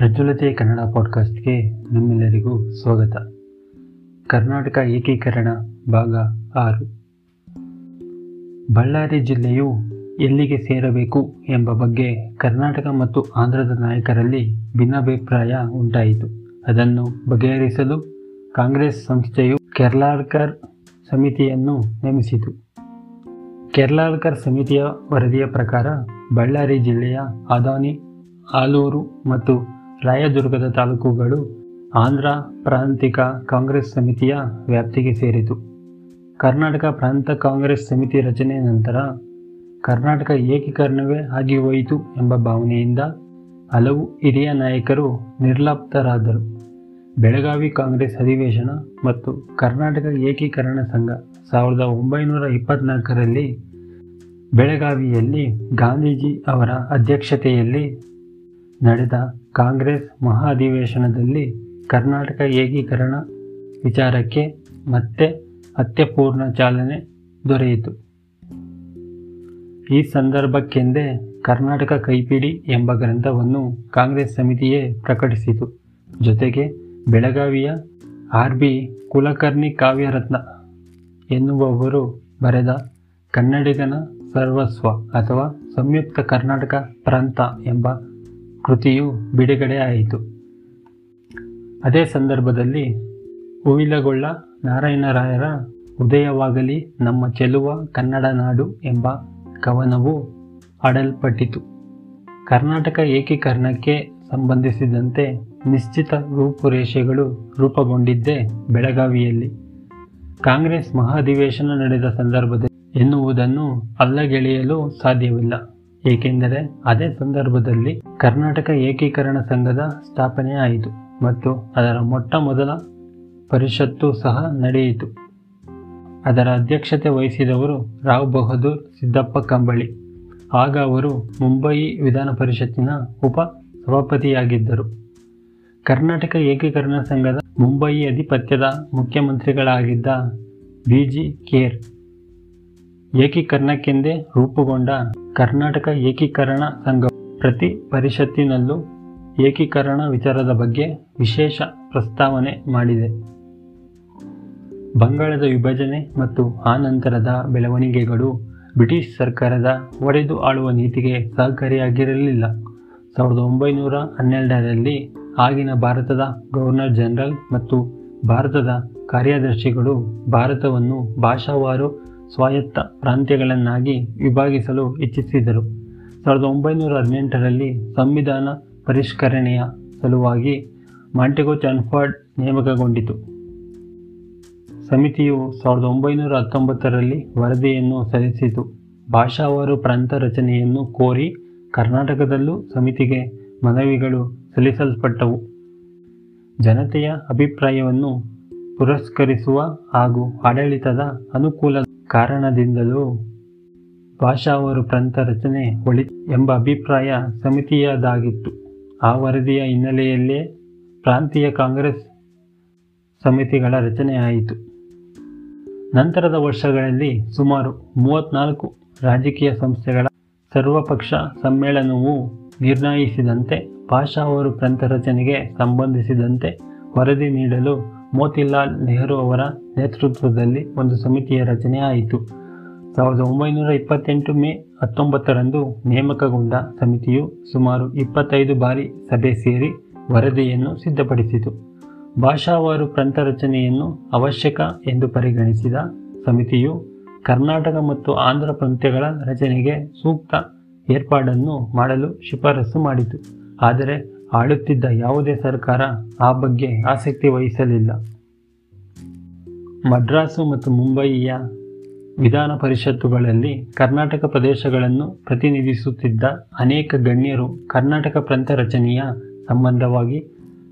ಪ್ರಜ್ವಲತೆ ಕನ್ನಡ ಪಾಡ್ಕಾಸ್ಟ್ಗೆ ನಿಮ್ಮೆಲ್ಲರಿಗೂ ಸ್ವಾಗತ. ಕರ್ನಾಟಕ ಏಕೀಕರಣ ಭಾಗ ಆರು. ಬಳ್ಳಾರಿ ಜಿಲ್ಲೆಯು ಎಲ್ಲಿಗೆ ಸೇರಬೇಕು ಎಂಬ ಬಗ್ಗೆ ಕರ್ನಾಟಕ ಮತ್ತು ಆಂಧ್ರದ ನಾಯಕರಲ್ಲಿ ಭಿನ್ನಾಭಿಪ್ರಾಯ ಉಂಟಾಯಿತು. ಅದನ್ನು ಬಗೆಹರಿಸಲು ಕಾಂಗ್ರೆಸ್ ಸಂಸ್ಥೆಯು ಕೆರ್ಲಾಳ್ಕರ್ ಸಮಿತಿಯನ್ನು ನೇಮಿಸಿತು. ಕೆರ್ಲಾಳ್ಕರ್ ಸಮಿತಿಯ ವರದಿಯ ಪ್ರಕಾರ ಬಳ್ಳಾರಿ ಜಿಲ್ಲೆಯ ಆದಾನಿ, ಆಲೂರು ಮತ್ತು ರಾಯದುರ್ಗದ ತಾಲೂಕುಗಳು ಆಂಧ್ರ, ಪ್ರಾಂತಿಕ ಕಾಂಗ್ರೆಸ್ ಸಮಿತಿಯ ವ್ಯಾಪ್ತಿಗೆ ಸೇರಿತು. ಕರ್ನಾಟಕ ಪ್ರಾಂತ ಕಾಂಗ್ರೆಸ್ ಸಮಿತಿ ರಚನೆ ನಂತರ ಕರ್ನಾಟಕ ಏಕೀಕರಣವೇ ಆಗಿ ಎಂಬ ಭಾವನೆಯಿಂದ ಹಲವು ಹಿರಿಯ ನಾಯಕರು ನಿರ್ಲಪ್ತರಾದರು. ಬೆಳಗಾವಿ ಕಾಂಗ್ರೆಸ್ ಅಧಿವೇಶನ ಮತ್ತು ಕರ್ನಾಟಕ ಏಕೀಕರಣ ಸಂಘ ಸಾವಿರದ ಒಂಬೈನೂರ ಇಪ್ಪತ್ನಾಲ್ಕರಲ್ಲಿ ಬೆಳಗಾವಿಯಲ್ಲಿ ಗಾಂಧೀಜಿ ಅವರ ಅಧ್ಯಕ್ಷತೆಯಲ್ಲಿ ನಡೆದ ಕಾಂಗ್ರೆಸ್ ಮಹಾಧಿವೇಶನದಲ್ಲಿ ಕರ್ನಾಟಕ ಏಕೀಕರಣ ವಿಚಾರಕ್ಕೆ ಮತ್ತೆ ಅತ್ಯಪೂರ್ಣ ಚಾಲನೆ ದೊರೆಯಿತು. ಈ ಸಂದರ್ಭಕ್ಕೆಂದೇ ಕರ್ನಾಟಕ ಕೈಪಿಡಿ ಎಂಬ ಗ್ರಂಥವನ್ನು ಕಾಂಗ್ರೆಸ್ ಸಮಿತಿಯೇ ಪ್ರಕಟಿಸಿತು. ಜೊತೆಗೆ ಬೆಳಗಾವಿಯ ಆರ್ ಬಿ ಕುಲಕರ್ಣಿ ಕಾವ್ಯರತ್ನ ಎನ್ನುವವರು ಬರೆದ ಕನ್ನಡಿಗನ ಸರ್ವಸ್ವ ಅಥವಾ ಸಂಯುಕ್ತ ಕರ್ನಾಟಕ ಪ್ರಾಂತ ಎಂಬ ಕೃತಿಯು ಬಿಡುಗಡೆಯಾಯಿತು ಅದೇ ಸಂದರ್ಭದಲ್ಲಿ ಹೂವಿಲಗೊಳ್ಳ ನಾರಾಯಣರಾಯರ ಉದಯವಾಗಲಿ ನಮ್ಮ ಚೆಲುವ ಕನ್ನಡ ನಾಡು ಎಂಬ ಕವನವು ಆಡಲ್ಪಟ್ಟಿತು ಕರ್ನಾಟಕ ಏಕೀಕರಣಕ್ಕೆ ಸಂಬಂಧಿಸಿದಂತೆ ನಿಶ್ಚಿತ ರೂಪುರೇಷೆಗಳು ರೂಪುಗೊಂಡಿದ್ದೇ ಬೆಳಗಾವಿಯಲ್ಲಿ. ಕಾಂಗ್ರೆಸ್ ಮಹಾಧಿವೇಶನ ನಡೆದ ಸಂದರ್ಭದಲ್ಲಿ ಎನ್ನುವುದನ್ನು ಅಲ್ಲಗೆಳೆಯಲು ಸಾಧ್ಯವಿಲ್ಲ. ಏಕೆಂದರೆ ಅದೇ ಸಂದರ್ಭದಲ್ಲಿ ಕರ್ನಾಟಕ ಏಕೀಕರಣ ಸಂಘದ ಸ್ಥಾಪನೆಯಾಯಿತು ಮತ್ತು ಅದರ ಮೊಟ್ಟ ಮೊದಲ ಪರಿಷತ್ತು ಸಹ ನಡೆಯಿತು. ಅದರ ಅಧ್ಯಕ್ಷತೆ ವಹಿಸಿದವರು ರಾವ್ ಬಹದ್ದೂರ್ ಸಿದ್ದಪ್ಪ ಕಂಬಳಿ. ಆಗ ಅವರು ಮುಂಬಯಿ ವಿಧಾನ ಪರಿಷತ್ತಿನ ಉಪ ಸಭಾಪತಿಯಾಗಿದ್ದರು. ಕರ್ನಾಟಕ ಏಕೀಕರಣ ಸಂಘದ ಮುಂಬಯಿ ಅಧಿಪತ್ಯದ ಮುಖ್ಯಮಂತ್ರಿಗಳಾಗಿದ್ದ ಬಿ ಜಿ ಕೇರ್ ಏಕೀಕರಣಕ್ಕೆಂದೇ ರೂಪುಗೊಂಡ ಕರ್ನಾಟಕ ಏಕೀಕರಣ ಸಂಘ ಪ್ರತಿ ಪರಿಷತ್ತಿನಲ್ಲೂ ಏಕೀಕರಣ ವಿಚಾರದ ಬಗ್ಗೆ ವಿಶೇಷ ಪ್ರಸ್ತಾವನೆ ಮಾಡಿದೆ. ಬಂಗಾಳದ ವಿಭಜನೆ ಮತ್ತು ಆನಂತರದ ನಂತರದ ಬೆಳವಣಿಗೆಗಳು ಬ್ರಿಟಿಷ್ ಸರ್ಕಾರದ ಒಡೆದು ಆಳುವ ನೀತಿಗೆ ಸಹಕಾರಿಯಾಗಿರಲಿಲ್ಲ. ಸಾವಿರದ ಒಂಬೈನೂರ ಹನ್ನೆರಡರಲ್ಲಿ ಆಗಿನ ಭಾರತದ ಗವರ್ನರ್ ಜನರಲ್ ಮತ್ತು ಭಾರತದ ಕಾರ್ಯದರ್ಶಿಗಳು ಭಾರತವನ್ನು ಭಾಷಾವಾರು ಸ್ವಾಯತ್ತ ಪ್ರಾಂತ್ಯಗಳನ್ನಾಗಿ ವಿಭಾಗಿಸಲು ಇಚ್ಛಿಸಿದರು. ಸಾವಿರದ ಒಂಬೈನೂರ ಹದಿನೆಂಟರಲ್ಲಿ ಸಂವಿಧಾನ ಪರಿಷ್ಕರಣೆಯ ಸಲುವಾಗಿ ಮಾಂಟೆಗೋ ಚಾನ್ಫರ್ಡ್ ನೇಮಕಗೊಂಡಿತು. ಸಮಿತಿಯು ಸಾವಿರದ ಒಂಬೈನೂರ ಹತ್ತೊಂಬತ್ತರಲ್ಲಿ ವರದಿಯನ್ನು ಸಲ್ಲಿಸಿತು. ಭಾಷಾವಾರು ಪ್ರಾಂತ ರಚನೆಯನ್ನು ಕೋರಿ ಕರ್ನಾಟಕದಲ್ಲೂ ಸಮಿತಿಗೆ ಮನವಿಗಳು ಸಲ್ಲಿಸಲ್ಪಟ್ಟವು. ಜನತೆಯ ಅಭಿಪ್ರಾಯವನ್ನು ಪುರಸ್ಕರಿಸುವ ಹಾಗೂ ಆಡಳಿತದ ಅನುಕೂಲ ಕಾರಣದಿಂದಲೂ ಭಾಷಾವರು ಪ್ರಂಥ ರಚನೆ ಒಳಿ ಎಂಬ ಅಭಿಪ್ರಾಯ ಸಮಿತಿಯದಾಗಿತ್ತು. ಆ ವರದಿಯ ಹಿನ್ನೆಲೆಯಲ್ಲೇ ಪ್ರಾಂತೀಯ ಕಾಂಗ್ರೆಸ್ ಸಮಿತಿಗಳ ರಚನೆಯಾಯಿತು ನಂತರದ ವರ್ಷಗಳಲ್ಲಿ ಸುಮಾರು ಮೂವತ್ನಾಲ್ಕು ರಾಜಕೀಯ ಸಂಸ್ಥೆಗಳ ಸರ್ವಪಕ್ಷ ಸಮ್ಮೇಳನವು ನಿರ್ಣಯಿಸಿದಂತೆ ಭಾಷಾವರು ಪ್ರಂಥ ರಚನೆಗೆ ಸಂಬಂಧಿಸಿದಂತೆ ವರದಿ ನೀಡಲು ಮೋತಿಲಾಲ್ ನೆಹರು ಅವರ ನೇತೃತ್ವದಲ್ಲಿ ಒಂದು ಸಮಿತಿಯ ರಚನೆ ಆಯಿತು. ಸಾವಿರದ ಒಂಬೈನೂರ ಇಪ್ಪತ್ತೆಂಟು ಮೇ ಹತ್ತೊಂಬತ್ತರಂದು ನೇಮಕಗೊಂಡ ಸಮಿತಿಯು ಸುಮಾರು ಇಪ್ಪತ್ತೈದು ಬಾರಿ ಸಭೆ ಸೇರಿ ವರದಿಯನ್ನು ಸಿದ್ಧಪಡಿಸಿತು. ಭಾಷಾವಾರು ಪ್ರಂಥ ರಚನೆಯನ್ನು ಅವಶ್ಯಕ ಎಂದು ಪರಿಗಣಿಸಿದ ಸಮಿತಿಯು ಕರ್ನಾಟಕ ಮತ್ತು ಆಂಧ್ರ ಪ್ರಾಂತ್ಯಗಳ ರಚನೆಗೆ ಸೂಕ್ತ ಏರ್ಪಾಡನ್ನು ಮಾಡಲು ಶಿಫಾರಸು ಮಾಡಿತು. ಆದರೆ ಆಳುತ್ತಿದ್ದ ಯಾವುದೇ ಸರ್ಕಾರ ಆ ಬಗ್ಗೆ ಆಸಕ್ತಿ ವಹಿಸಲಿಲ್ಲ. ಮದ್ರಾಸು ಮತ್ತು ಮುಂಬಯಿಯ ವಿಧಾನ ಪರಿಷತ್ತುಗಳಲ್ಲಿ ಕರ್ನಾಟಕ ಪ್ರದೇಶಗಳನ್ನು ಪ್ರತಿನಿಧಿಸುತ್ತಿದ್ದ ಅನೇಕ ಗಣ್ಯರು ಕರ್ನಾಟಕ ಪ್ರಾಂತ ರಚನೆಯ ಸಂಬಂಧವಾಗಿ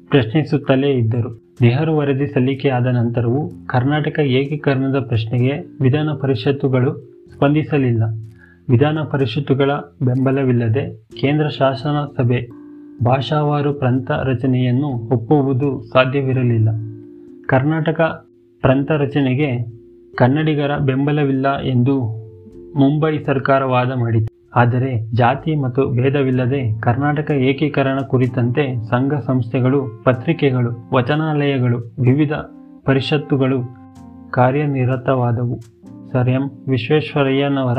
ಪ್ರಶ್ನಿಸುತ್ತಲೇ ಇದ್ದರು. ನೆಹರು ವರದಿ ಸಲ್ಲಿಕೆಯಾದ ನಂತರವೂ ಕರ್ನಾಟಕ ಏಕೀಕರಣದ ಪ್ರಶ್ನೆಗೆ ವಿಧಾನ ಪರಿಷತ್ತುಗಳು ಸ್ಪಂದಿಸಲಿಲ್ಲ. ವಿಧಾನ ಪರಿಷತ್ತುಗಳ ಬೆಂಬಲವಿಲ್ಲದೆ ಕೇಂದ್ರ ಶಾಸನ ಸಭೆ ಭಾಷಾವಾರು ಪ್ರಾಂತ ರಚನೆಯನ್ನು ಒಪ್ಪುವುದು ಸಾಧ್ಯವಿರಲಿಲ್ಲ. ಕರ್ನಾಟಕ ಪ್ರಾಂತ ರಚನೆಗೆ ಕನ್ನಡಿಗರ ಬೆಂಬಲವಿಲ್ಲ ಎಂದು ಮುಂಬೈ ಸರ್ಕಾರ ವಾದ ಮಾಡಿತು ಆದರೆ ಜಾತಿ ಮತ್ತು ಭೇದವಿಲ್ಲದೆ ಕರ್ನಾಟಕ ಏಕೀಕರಣ ಕುರಿತಂತೆ ಸಂಘ ಸಂಸ್ಥೆಗಳು, ಪತ್ರಿಕೆಗಳು, ವಚನಾಲಯಗಳು, ವಿವಿಧ ಪರಿಷತ್ತುಗಳು ಕಾರ್ಯನಿರತವಾದವು. ಸರ್ ಎಂ ವಿಶ್ವೇಶ್ವರಯ್ಯನವರ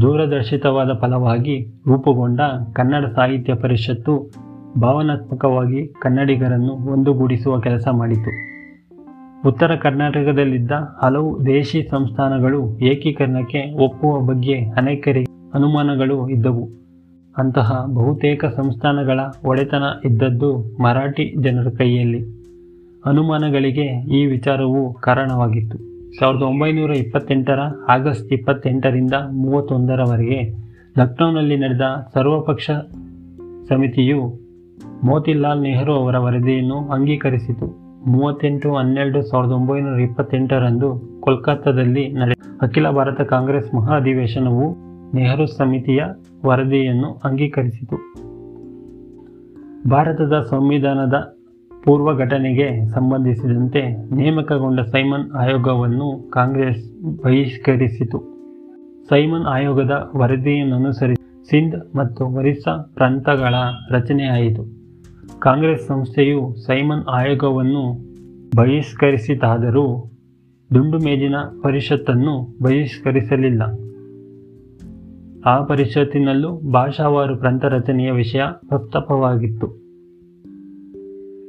ದೂರದರ್ಶಿತವಾದ ಫಲವಾಗಿ ರೂಪುಗೊಂಡ ಕನ್ನಡ ಸಾಹಿತ್ಯ ಪರಿಷತ್ತು ಭಾವನಾತ್ಮಕವಾಗಿ ಕನ್ನಡಿಗರನ್ನು ಒಂದುಗೂಡಿಸುವ ಕೆಲಸ ಮಾಡಿತು. ಉತ್ತರ ಕರ್ನಾಟಕದಲ್ಲಿದ್ದ ಹಲವು ದೇಶಿ ಸಂಸ್ಥಾನಗಳು ಏಕೀಕರಣಕ್ಕೆ ಒಪ್ಪುವ ಬಗ್ಗೆ ಅನೇಕರಿಗೆ ಅನುಮಾನಗಳು ಇದ್ದವು. ಅಂತಹ ಬಹುತೇಕ ಸಂಸ್ಥಾನಗಳ ಒಡೆತನ ಇದ್ದದ್ದು ಮರಾಠಿ ಜನರ ಕೈಯಲ್ಲಿ. ಅನುಮಾನಗಳಿಗೆ ಈ ವಿಚಾರವು ಕಾರಣವಾಗಿತ್ತು. ಸಾವಿರದ ಒಂಬೈನೂರ ಇಪ್ಪತ್ತೆಂಟರ ಆಗಸ್ಟ್ ಇಪ್ಪತ್ತೆಂಟರಿಂದ ಮೂವತ್ತೊಂದರವರೆಗೆ ಲಕ್ನೋನಲ್ಲಿ ನಡೆದ ಸರ್ವಪಕ್ಷ ಸಮಿತಿಯು ಮೋತಿಲಾಲ್ ನೆಹರು ಅವರ ವರದಿಯನ್ನು ಅಂಗೀಕರಿಸಿತು. ಮೂವತ್ತೆಂಟು ಹನ್ನೆರಡು ಸಾವಿರದ ಒಂಬೈನೂರ ಇಪ್ಪತ್ತೆಂಟರಂದು ಕೋಲ್ಕತ್ತಾದಲ್ಲಿ ನಡೆದ ಅಖಿಲ ಭಾರತ ಕಾಂಗ್ರೆಸ್ ಮಹಾ ಅಧಿವೇಶನವು ನೆಹರು ಸಮಿತಿಯ ವರದಿಯನ್ನು ಅಂಗೀಕರಿಸಿತು. ಭಾರತದ ಸಂವಿಧಾನದ ಪೂರ್ವ ಘಟನೆಗೆ ಸಂಬಂಧಿಸಿದಂತೆ ನೇಮಕಗೊಂಡ ಸೈಮನ್ ಆಯೋಗವನ್ನು ಕಾಂಗ್ರೆಸ್ ಬಹಿಷ್ಕರಿಸಿತು. ಸೈಮನ್ ಆಯೋಗದ ವರದಿಯನ್ನನುಸರಿಸಿ ಸಿಂಧ್ ಮತ್ತು ಒರಿಸ್ಸಾ ಪ್ರಾಂತಗಳ ರಚನೆಯಾಯಿತು. ಕಾಂಗ್ರೆಸ್ ಸಂಸ್ಥೆಯು ಸೈಮನ್ ಆಯೋಗವನ್ನು ಬಹಿಷ್ಕರಿಸಿತಾದರೂ ದುಂಡು ಮೇಜಿನ ಪರಿಷತ್ತನ್ನು ಬಹಿಷ್ಕರಿಸಲಿಲ್ಲ. ಆ ಪರಿಷತ್ತಿನಲ್ಲೂ ಭಾಷಾವಾರು ಪ್ರಾಂತ ರಚನೆಯ ವಿಷಯ ಪ್ರಸ್ತಾಪವಾಗಿತ್ತು.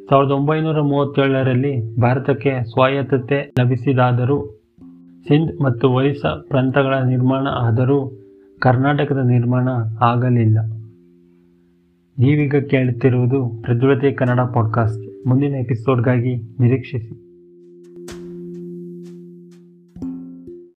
ಸಾವಿರದ ಒಂಬೈನೂರ ಮೂವತ್ತೇಳರಲ್ಲಿ ಭಾರತಕ್ಕೆ ಸ್ವಾಯತ್ತತೆ ಲಭಿಸಿದಾದರೂ, ಸಿಂಧ್ ಮತ್ತು ಒರಿಸ್ಸಾ ಪ್ರಾಂತಗಳ ನಿರ್ಮಾಣ ಆದರೂ ಕರ್ನಾಟಕದ ನಿರ್ಮಾಣ ಆಗಲಿಲ್ಲ. ನೀವೀಗ ಕೇಳುತ್ತಿರುವುದು ಪ್ರಜ್ವಲತೆ ಕನ್ನಡ ಪಾಡ್ಕಾಸ್ಟ್. ಮುಂದಿನ ಎಪಿಸೋಡ್ಗಾಗಿ ನಿರೀಕ್ಷಿಸಿ.